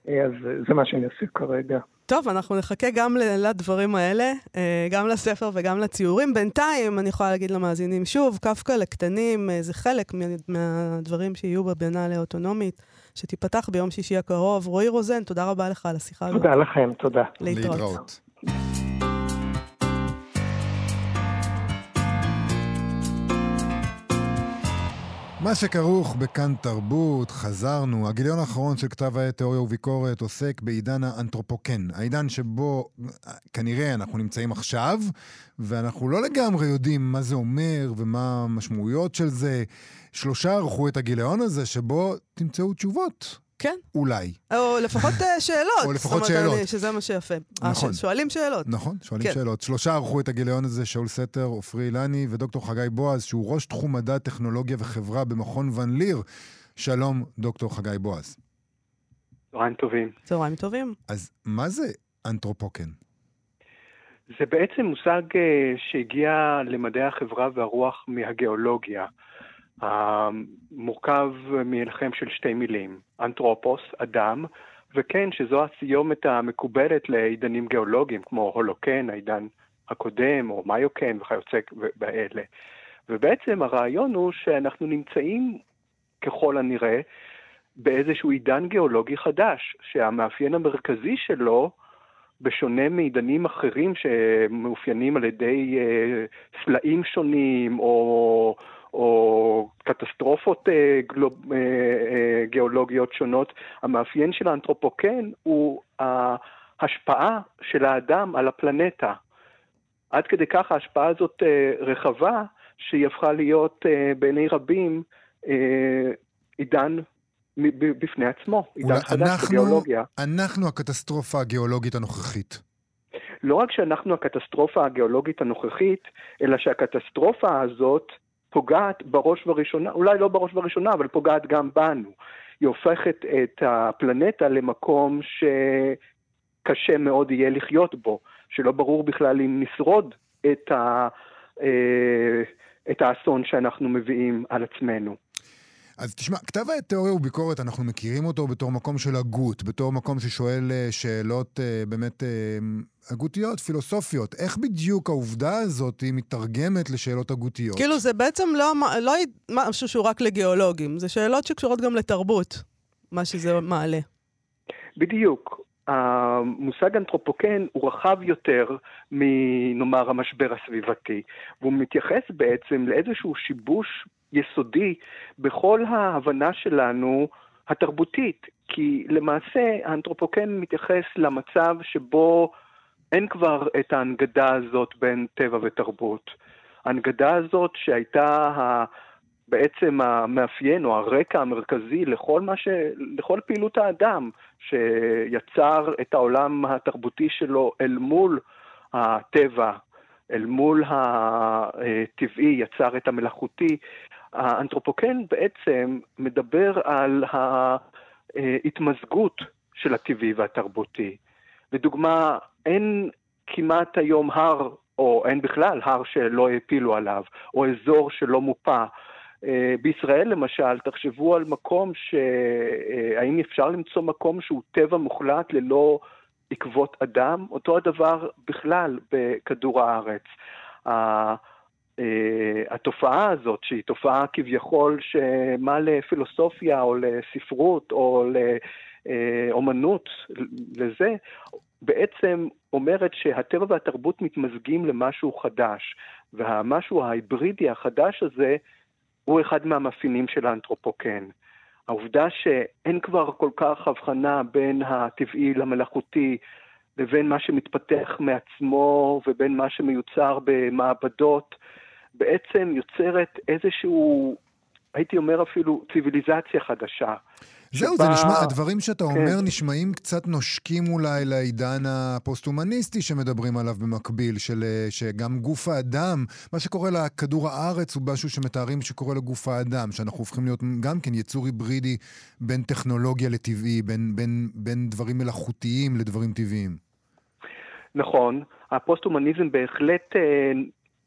אה, אז אה, זה מה שאני עושה כרגע. טוב, אנחנו נחכה גם לדברים האלה, אה, גם לספר וגם לציורים. בינתיים, אני יכולה להגיד למאזינים שוב, קפקא לקטנים אה, זה חלק מה- מהדברים שיהיו בביאנלה האוטונומית, שתיפתח ביום שישי הקרוב. רועי רוזן, תודה רבה לך על השיחה הזאת. תודה לכם, תודה. להתראות. מה שכרוך בכאן תרבות, חזרנו. הגיליון האחרון של כתב העת תיאוריה וביקורת עוסק בעידן האנתרופוקן. העידן שבו אה, כנראה אנחנו נמצאים עכשיו, ואנחנו לא לגמרי יודעים מה זה אומר ומה המשמעויות של זה. שלושה ערכו את הגיליון הזה שבו תמצאו תשובות. כן, אולי. או לפחות אה, שאלות. או לפחות שאלות. אני- שזה מה שיפה. אה, נכון. שואלים שאלות. נכון, שואלים כן. שאלות. שלושה ערכו את הגיליון הזה, שאול סתר, עופרי אילני ודוקטור חגי בועז, שהוא ראש תחום מדע, טכנולוגיה וחברה במכון ון ליר. שלום, דוקטור חגי בועז. צהריים טובים. צהריים טובים. אז מה זה אנתרופוקן? זה בעצם מושג אה, שהגיע למדעי החברה והרוח מהגיאולוגיה. המורכב מהלחם של שתי מילים, אנתרופוס, אדם, וכן, שזו הסיומת המקובלת לעידנים גיאולוגיים, כמו הולוקן, העידן הקודם, או מיוקן וכיוצא באלה. ובעצם הרעיון הוא שאנחנו נמצאים, ככל הנראה, באיזשהו עידן גיאולוגי חדש, שהמאפיין המרכזי שלו, בשונה מעידנים אחרים שמאופיינים על ידי אה, סלעים שונים או, או קטסטרופות אה, גלוב, אה, אה, גיאולוגיות שונות, המאפיין של האנתרופוקן הוא ההשפעה של האדם על הפלנטה. עד כדי כך ההשפעה הזאת אה, רחבה, שהיא הפכה להיות אה, בעיני רבים אה, עידן בפני עצמו, עידן חדש אנחנו- בגיאולוגיה. אנחנו הקטסטרופה הגיאולוגית הנוכחית. לא רק שאנחנו הקטסטרופה הגיאולוגית הנוכחית, אלא שהקטסטרופה הזאת פוגעת בראש ובראשונה, אולי לא בראש ובראשונה, אבל פוגעת גם בנו. היא הופכת את הפלנטה למקום שקשה מאוד יהיה לחיות בו, שלא ברור בכלל אם נשרוד את, ה, אה, את האסון שאנחנו מביאים על עצמנו. אז תשמע, כתב העת תיאוריה וביקורת, אנחנו מכירים אותו בתור מקום של הגות, בתור מקום ששואל אה, שאלות אה, באמת אה, הגותיות, פילוסופיות. איך בדיוק העובדה הזאת היא מתרגמת לשאלות הגותיות? כאילו, זה בעצם לא לא משהו שהוא רק לגיאולוגים, זה שאלות שקשורות גם לתרבות, מה שזה מעלה. בדיוק. המושג אנתרופוקן הוא רחב יותר מנאמר המשבר הסביבתי, והוא מתייחס בעצם לאיזשהו שיבוש יסודי בכל ההבנה שלנו התרבותית, כי למעשה האנתרופוקן מתייחס למצב שבו אין כבר את ההנגדה הזאת בין טבע ותרבות. ההנגדה הזאת שהייתה בעצם המאפיין או הרקע המרכזי לכל, מה ש... לכל פעילות האדם, שיצר את העולם התרבותי שלו אל מול הטבע, אל מול הטבעי, יצר את המלאכותי. האנתרופוקן בעצם מדבר על ההתמזגות של הטבעי והתרבותי. לדוגמה, אין כמעט היום הר, או אין בכלל הר שלא העפילו עליו, או אזור שלא מופה. אה, בישראל למשל, תחשבו על מקום ש... אה, האם אפשר למצוא מקום שהוא טבע מוחלט ללא עקבות אדם? אותו הדבר בכלל בכדור הארץ. אה, התופעה הזאת, שהיא תופעה כביכול שמה לפילוסופיה או לספרות או לאומנות, לזה, בעצם אומרת שהטבע והתרבות מתמזגים למשהו חדש, והמשהו ההיברידי החדש הזה הוא אחד מהמאפיינים של האנתרופוקן. העובדה שאין כבר כל כך הבחנה בין הטבעי למלאכותי, לבין מה שמתפתח מעצמו ובין מה שמיוצר במעבדות, בעצם יוצרת איזשהו, הייתי אומר אפילו, ציוויליזציה חדשה. זהו, שבה- זה נשמע, הדברים שאתה כן. אומר נשמעים קצת נושקים אולי לעידן הפוסט-הומניסטי שמדברים עליו במקביל, של, אה, שגם גוף האדם, מה שקורה לכדור הארץ הוא משהו שמתארים שקורה לגוף האדם, שאנחנו הופכים להיות גם כן יצור היברידי בין טכנולוגיה לטבעי, בין, בין, בין דברים מלאכותיים לדברים טבעיים. נכון, הפוסט-הומניזם בהחלט אה,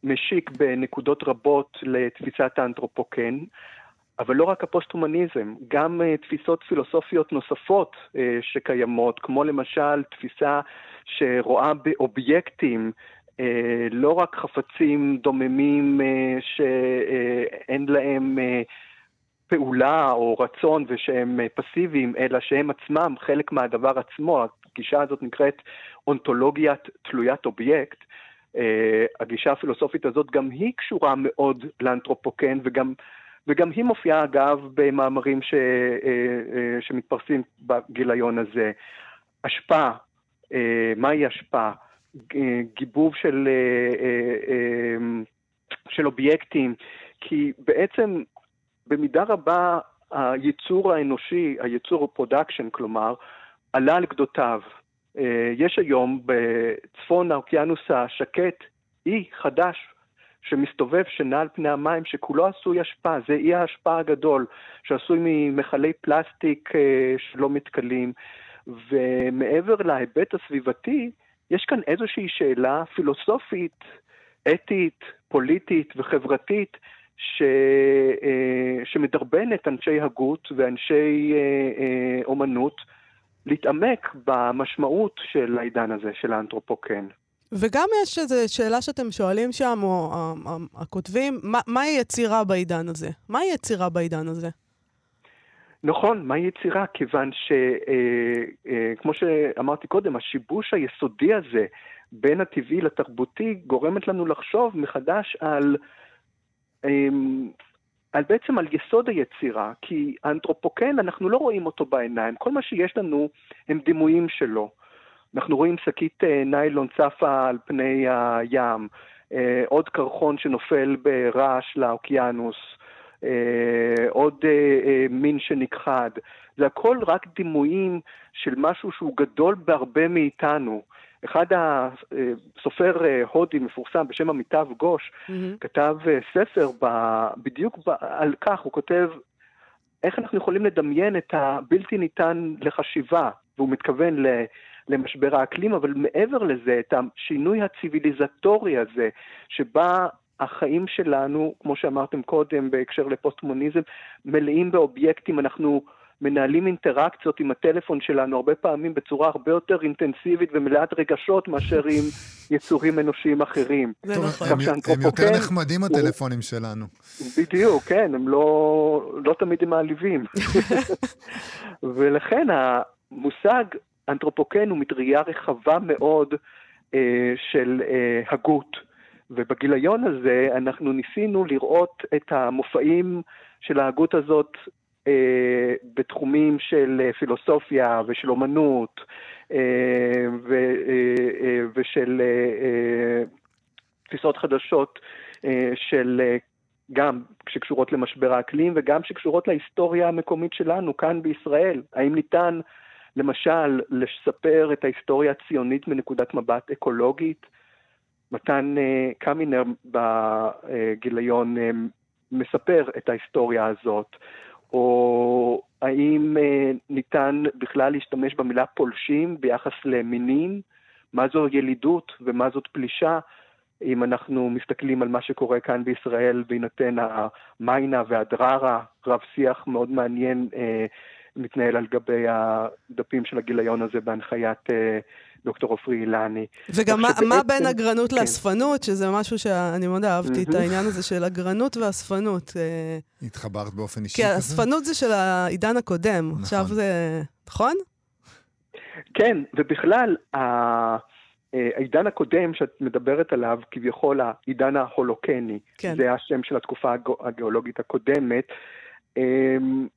משיק בנקודות רבות לתפיסת האנתרופוקן, אבל לא רק הפוסט-הומניזם, גם אה, תפיסות פילוסופיות נוספות אה, שקיימות, כמו למשל תפיסה שרואה באובייקטים אה, לא רק חפצים דוממים שאין להם פעולה או רצון ושהם פסיביים, אלא שהם עצמם חלק מהדבר עצמו. הגישה הזאת נקראת אונתולוגיית תלוית אובייקט. Uh, הגישה הפילוסופית הזאת גם היא קשורה מאוד לאנתרופוקן וגם, וגם היא מופיעה אגב במאמרים ש, uh, uh, שמתפרסים בגיליון הזה. uh, מהי השפעה? ג- גיבוב של, של אובייקטים, כי בעצם במידה רבה הייצור האנושי, הייצור, ה production כלומר, עלה על גדותיו. אה, יש היום בצפון האוקיינוס השקט אי חדש שמסתובב, שנע על פני המים, שכולו עשוי אשפה. זה אי האשפה הגדול, שעשוי ממכלי פלסטיק אה, שלא מתכלים. ומעבר להיבט הסביבתי, יש כאן איזושהי שאלה פילוסופית, אתית, פוליטית וחברתית, ש, אה, שמדרבנת אנשי הגות ואנשי אה, אה, אומנות להתעמק במשמעות של העידן הזה, של האנתרופוקן. וגם יש איזו שאלה שאתם שואלים שם, או ה- ה- הכותבים, מה- מהי יצירה בעידן הזה? מהי יצירה בעידן הזה? נכון, מהי יצירה? כיוון שכמו שאמרתי קודם, השיבוש היסודי הזה בין הטבעי לתרבותי גורמת לנו לחשוב מחדש על, אמ, על בעצם על יסוד היצירה, כי האנתרופוקן, אנחנו לא רואים אותו בעיניים, כל מה שיש לנו הם דימויים שלו. אנחנו רואים שקית אה, ניילון צפה על פני הים, אה, עוד קרחון שנופל ברעש לאוקיינוס, אה, עוד מין שנכחד. זה הכל רק דימויים של משהו שהוא גדול בהרבה מאיתנו. אחד הסופר אה, הודי מפורסם בשם עמיטב גוש, מהמם. כתב אה, ספר ב, בדיוק ב, על כך, הוא כותב איך אנחנו יכולים לדמיין את הבלתי ניתן לחשיבה, והוא מתכוון ל, למשבר האקלים, אבל מעבר לזה, את השינוי הציוויליזטורי הזה, שבה החיים שלנו, כמו שאמרתם קודם בהקשר לפוסט-מוניזם, מלאים באובייקטים, אנחנו מנהלים אינטראקציות עם הטלפון שלנו הרבה פעמים בצורה הרבה יותר אינטנסיבית ומלאת רגשות מאשר עם יצורים אנושיים אחרים. זה נכון. הם, יותר נחמדים הטלפונים שלנו. בדיוק, כן, הם לא, לא תמיד הם מעליבים. ולכן המושג אנתרופוקן הוא מטריה רחבה מאוד אה, של אה, הגות. ובגיליון הזה אנחנו ניסינו לראות את המופעים של ההגות הזאת בתחומים של אה, פילוסופיה ושל אומנות אה, אה, אה, ושל אה, אה, תפיסות חדשות אה, של אה, גם שקשורות למשבר האקלים וגם שקשורות להיסטוריה המקומית שלנו כאן בישראל. האם ניתן למשל לספר את ההיסטוריה הציונית מנקודת מבט אקולוגית? מתן אה, קמינר בגיליון אה, מספר את ההיסטוריה הזאת, או האם אה, ניתן בכלל להשתמש במילה פולשים ביחס למינים? מה זו ילידות ומה זאת פלישה? אם אנחנו מסתכלים על מה שקורה כאן בישראל בהינתן המיינה והדררה, רב שיח מאוד מעניין אה, מתנהל על גבי הדפים של הגיליון הזה בהנחיית אה, דוקטור עופרי אילני. וגם מה, שבעצם- מה בין אגרנות כן. לאספנות, שזה משהו שאני מאוד אהבתי, את. העניין הזה של אגרנות ואספנות. אה, התחברת באופן אישי כי כזה? האספנות זה של העידן הקודם, נכון. עכשיו זה... נכון? כן, ובכלל, ה- אה, העידן הקודם שאת מדברת עליו, כביכול העידן ההולוקני, כן. זה השם של התקופה הגיאולוגית הקודמת, אמ,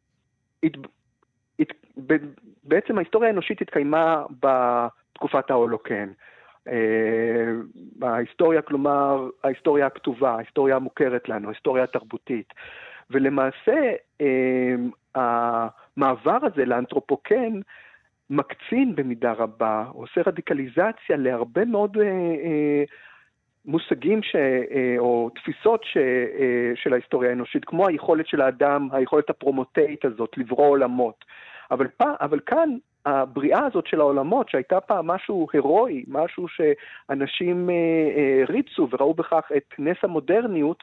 בעצם ההיסטוריה האנושית התקיימה בתקופת ההולוקן. אה, ההיסטוריה, כלומר, ההיסטוריה הכתובה, ההיסטוריה המוכרת לנו, ההיסטוריה התרבותית. ולמעשה, אמ, המעבר הזה לאנתרופוקן מקצין במידה רבה, עושה רדיקליזציה להרבה מאוד אה, אה, מושגים ש, אה, או תפיסות ש, אה, של ההיסטוריה האנושית, כמו היכולת של האדם, היכולת הפרומוטאית הזאת לברוא עולמות. אבל, פ, אבל כאן הבריאה הזאת של העולמות, שהייתה פעם משהו הירואי, משהו שאנשים אה, ריצו וראו בכך את נס המודרניות,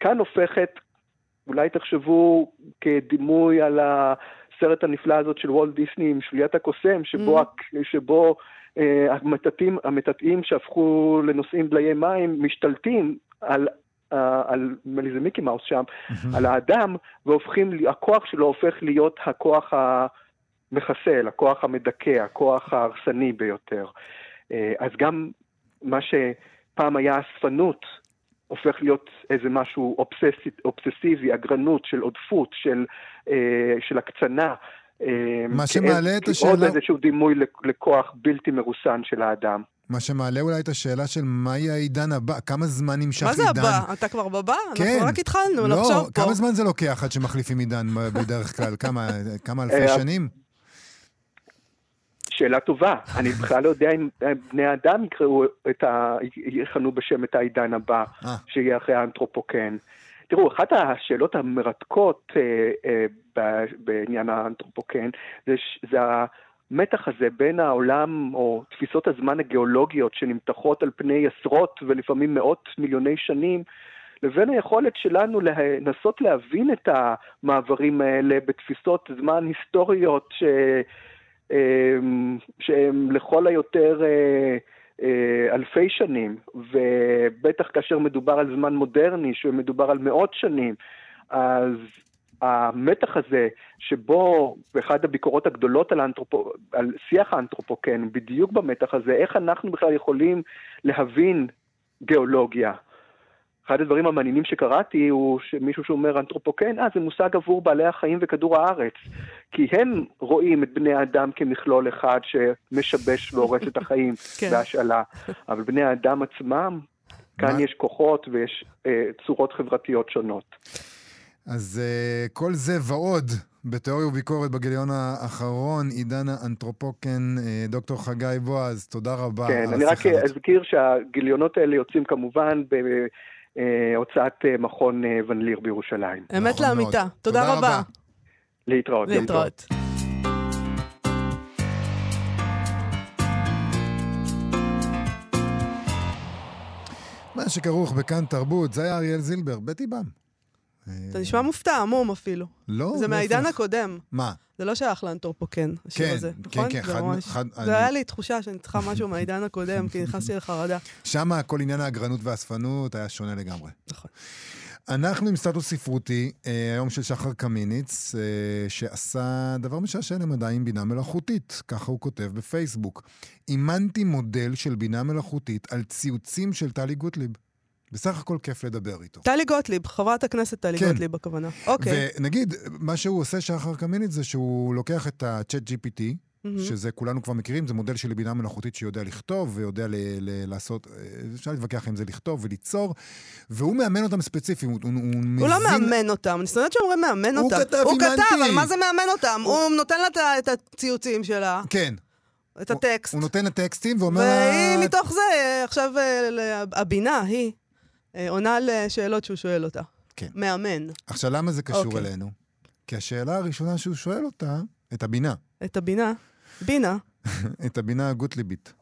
כאן הופכת, אולי תחשבו כדימוי על הסרט הנפלא הזאת של וולט דיסני עם שביית הקוסם, שבו, Mm. mm. שבו אה, המטאטאים, המטאטאים שהפכו לנושאים בליי מים משתלטים על, אה, על, נדמה לי זה מיקי מאוס שם, על האדם, והופכים, הכוח שלו הופך להיות הכוח המחסל, הכוח המדכא, הכוח ההרסני ביותר. אה, אז גם מה שפעם היה אספנות, הופך להיות איזה משהו אובססי, אובססיבי, אגרנות של עודפות, של, אה, של הקצנה. אה, מה שמעלה את עוד השאלה- איזשהו דימוי לכ- לכוח בלתי מרוסן של האדם. מה שמעלה אולי את השאלה של מהי העידן הבא, כמה זמן נמשך מה זה עידן? הבא? אתה כבר בבא? כן. אנחנו רק התחלנו לא, לחשוב פה. כמה זמן זה לוקח עד שמחליפים עידן בדרך כלל? כמה, כמה אלפי אה, שנים? שאלה טובה. אני בכלל לא יודע אם אה, בני האדם יקראו את ה... יכנו בשם את העידן הבא, אה. שיהיה אחרי האנתרופוקן. תראו, אחת השאלות המרתקות אה, אה, בעניין האנתרופוקן זה, זה המתח הזה בין העולם, או תפיסות הזמן הגיאולוגיות שנמתחות על פני עשרות ולפעמים מאות מיליוני שנים, לבין היכולת שלנו לנסות להבין את המעברים האלה בתפיסות זמן היסטוריות ש... אמ, שהם לכל היותר אה, אה, אלפי שנים, ובטח כאשר מדובר על זמן מודרני, שמדובר על מאות שנים, אז המתח הזה, שבו באחד הביקורות הגדולות על, האנתרופו, על שיח האנתרופוקן, בדיוק במתח הזה, איך אנחנו בכלל יכולים להבין גיאולוגיה. אחד הדברים המעניינים שקראתי הוא שמישהו שאומר אנתרופוקן, אה, זה מושג עבור בעלי החיים וכדור הארץ. כי הם רואים את בני האדם כמכלול אחד שמשבש והורס את החיים כן. בהשאלה. אבל בני האדם עצמם, כאן מה- יש כוחות ויש אה, צורות חברתיות שונות. אז uh, כל זה ועוד בתיאוריה וביקורת בגיליון האחרון, עידן האנתרופוקן, uh, דוקטור חגי בועז, תודה רבה כן, על אני רק. אזכיר שהגיליונות האלה יוצאים כמובן בהוצאת אה, מכון אה, ון ליר בירושלים. אמת נכון. לאמיתה. תודה רבה. להתראות. להתראות. מה שכרוך בכאן תרבות, זה היה אריאל זילבר, בטי בם. אתה נשמע מופתע, עמום אפילו. לא, זה מהעידן להפך. הקודם. מה? זה לא שייך לאנתרופוקן, השיר כן, הזה, כן, נכון? כן, זה חד- ממש- חד- זה אני- היה לי תחושה שאני צריכה משהו מהעידן הקודם, כי נכנסתי לחרדה. שם כל עניין האגרנות והאספנות היה שונה לגמרי. נכון. אנחנו עם סטטוס ספרותי, אה, היום של שחר קמיניץ, אה, שעשה דבר משעשע למדי עם בינה מלאכותית, ככה הוא כותב בפייסבוק. אימנתי מודל של בינה מלאכותית על ציוצים של טלי גוטליב. בסך הכל כיף לדבר איתו. טלי גוטליב, חברת הכנסת טלי כן. גוטליב בכוונה. אוקיי. ונגיד, מה שהוא עושה, שחר קמיניץ, זה שהוא לוקח את ה-chat GPT, שזה כולנו כבר מכירים, זה מודל של בינה מלאכותית שיודע לכתוב ויודע ל- ל- לעשות, אה, אפשר להתווכח אם זה לכתוב וליצור, והוא מאמן אותם ספציפי, הוא, הוא, הוא הוא לא מאמן אותם, אני שונאת שאומרים מאמן הוא אותם. כתב, הוא אימנתי. כתב, אבל מה זה מאמן אותם? הוא נותן לה את הציוצים שלה, כן. את הטקסט. הוא נותן את הטקסטים ואומר והיא. מתוך זה, אה, עכשיו אה, הבינה, היא, עונה לשאלות שהוא שואל אותה. כן. מאמן. עכשיו, למה זה קשור אוקיי. אלינו? כי השאלה הראשונה שהוא שואל אותה, את הבינה, את הבינה. בינה, את הבינה הגוטליבית,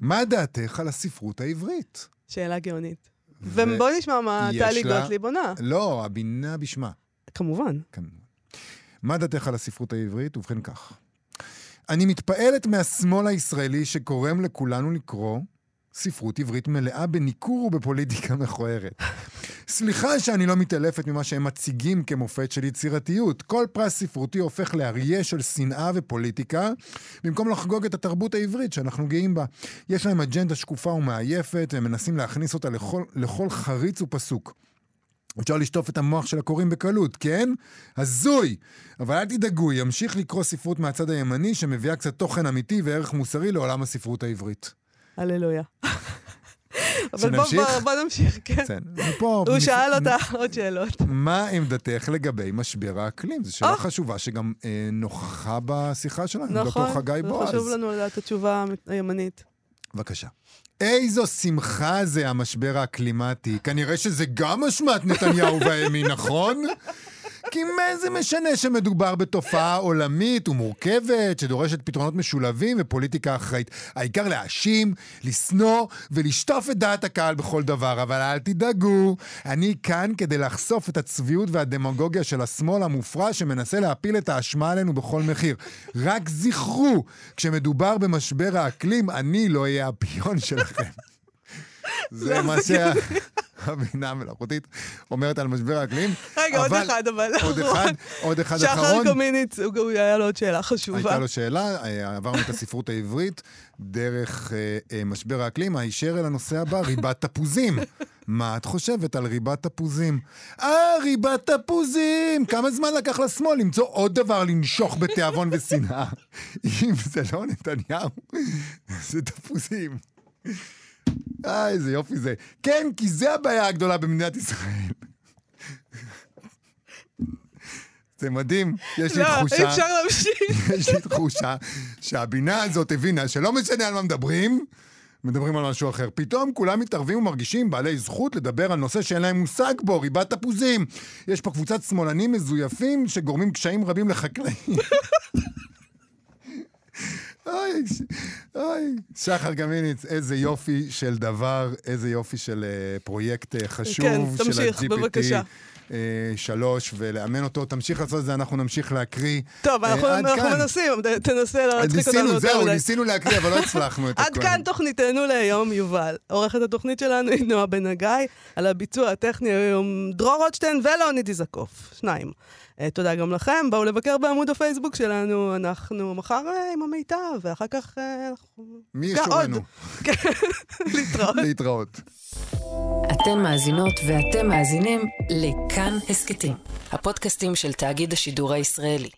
מה דעתך על הספרות העברית? שאלה גאונית. ו- ובואי נשמע מה טלי לה- גוטליב עונה. לא, הבינה בשמה. כמובן. כן. מה דעתך על הספרות העברית? ובכן כך. אני מתפעלת מהשמאל הישראלי שגורם לכולנו לקרוא ספרות עברית מלאה בניכור ובפוליטיקה מכוערת. סליחה שאני לא מתעלפת ממה שהם מציגים כמופת של יצירתיות. כל פרס ספרותי הופך לאריה של שנאה ופוליטיקה, במקום לחגוג את התרבות העברית שאנחנו גאים בה. יש להם אג'נדה שקופה ומעייפת, והם מנסים להכניס אותה לכל, לכל חריץ ופסוק. אפשר לשטוף את המוח של הקוראים בקלות, כן? הזוי! אבל אל תדאגו, ימשיך לקרוא ספרות מהצד הימני שמביאה קצת תוכן אמיתי וערך מוסרי לעולם הספרות העברית. הללויה. אבל בוא-? בוא- בוא נמשיך, כן. מפה... הוא נפ- שאל אותה עוד שאלות. מה עמדתך לגבי משבר האקלים? זו שאלה אה. חשובה שגם אה, נוכחה בשיחה שלנו, נכון, דוקטור חגי בועז. חשוב לנו לדעת את התשובה הימנית. בבקשה. איזו שמחה זה המשבר האקלימטי. כנראה שזה גם אשמת נתניהו והימין, נכון? כי מה זה משנה שמדובר בתופעה עולמית ומורכבת, שדורשת פתרונות משולבים ופוליטיקה אחראית. העיקר להאשים, לשנוא ולשטוף את דעת הקהל בכל דבר. אבל אל תדאגו, אני כאן כדי לחשוף את הצביעות והדמגוגיה של השמאל המופרע שמנסה להפיל את האשמה עלינו בכל מחיר. רק זכרו, כשמדובר במשבר האקלים, אני לא אהיה הפיון שלכם. זה מה שהבינה המלאכותית אומרת על משבר האקלים. רגע, עוד אחד, אבל... עוד אחד, עוד אחד שחר אחרון. הוא הוא היה לו עוד שאלה חשובה. הייתה לו שאלה, אה, עברנו את הספרות העברית דרך אה, אה, משבר האקלים, הישר אל הנושא הבא, ריבת תפוזים. מה את חושבת על ריבת תפוזים? אה, ריבת תפוזים! כמה זמן לקח לשמאל למצוא עוד דבר לנשוך בתיאבון ושנאה? אם זה לא נתניהו, זה תפוזים. אה, איזה יופי זה. כן, כי זה הבעיה הגדולה במדינת ישראל. זה מדהים, יש לי לא, תחושה... אי אפשר להמשיך. יש לי תחושה שהבינה הזאת הבינה שלא משנה על מה מדברים, מדברים על משהו אחר. פתאום כולם מתערבים ומרגישים בעלי זכות לדבר על נושא שאין להם מושג בו, ריבת תפוזים. יש פה קבוצת שמאלנים מזויפים שגורמים קשיים רבים לחקלאים. אוי, אוי, שחר גמיניץ, איזה יופי של דבר, איזה יופי של אה, פרויקט אה, חשוב. כן, של תמשיך, ה-GPT, בבקשה. אה, שלוש, ולאמן אותו. תמשיך לעשות את זה, אנחנו נמשיך להקריא. טוב, אנחנו עד. מנסים, תנסה לא להצחיק אותנו יותר זהו, מדי. ניסינו להקריא, אבל לא הצלחנו את עד הכל. כאן תוכניתנו להיום, יובל. עורכת התוכנית שלנו היא נועה בן הגיא, על הביצוע הטכני היום דרור רוטשטיין ולאוניד איזקוף, שניים. אה, תודה גם לכם, בואו לבקר בעמוד הפייסבוק שלנו, אנחנו מחר אה, עם המיטב, ואחר כך... אה, אנחנו- מי ישורנו? עוד. כן, להתראות. להתראות. אתן מאזינות ואתם מאזינים לכאן הסכתים, הפודקאסטים של תאגיד השידור הישראלי.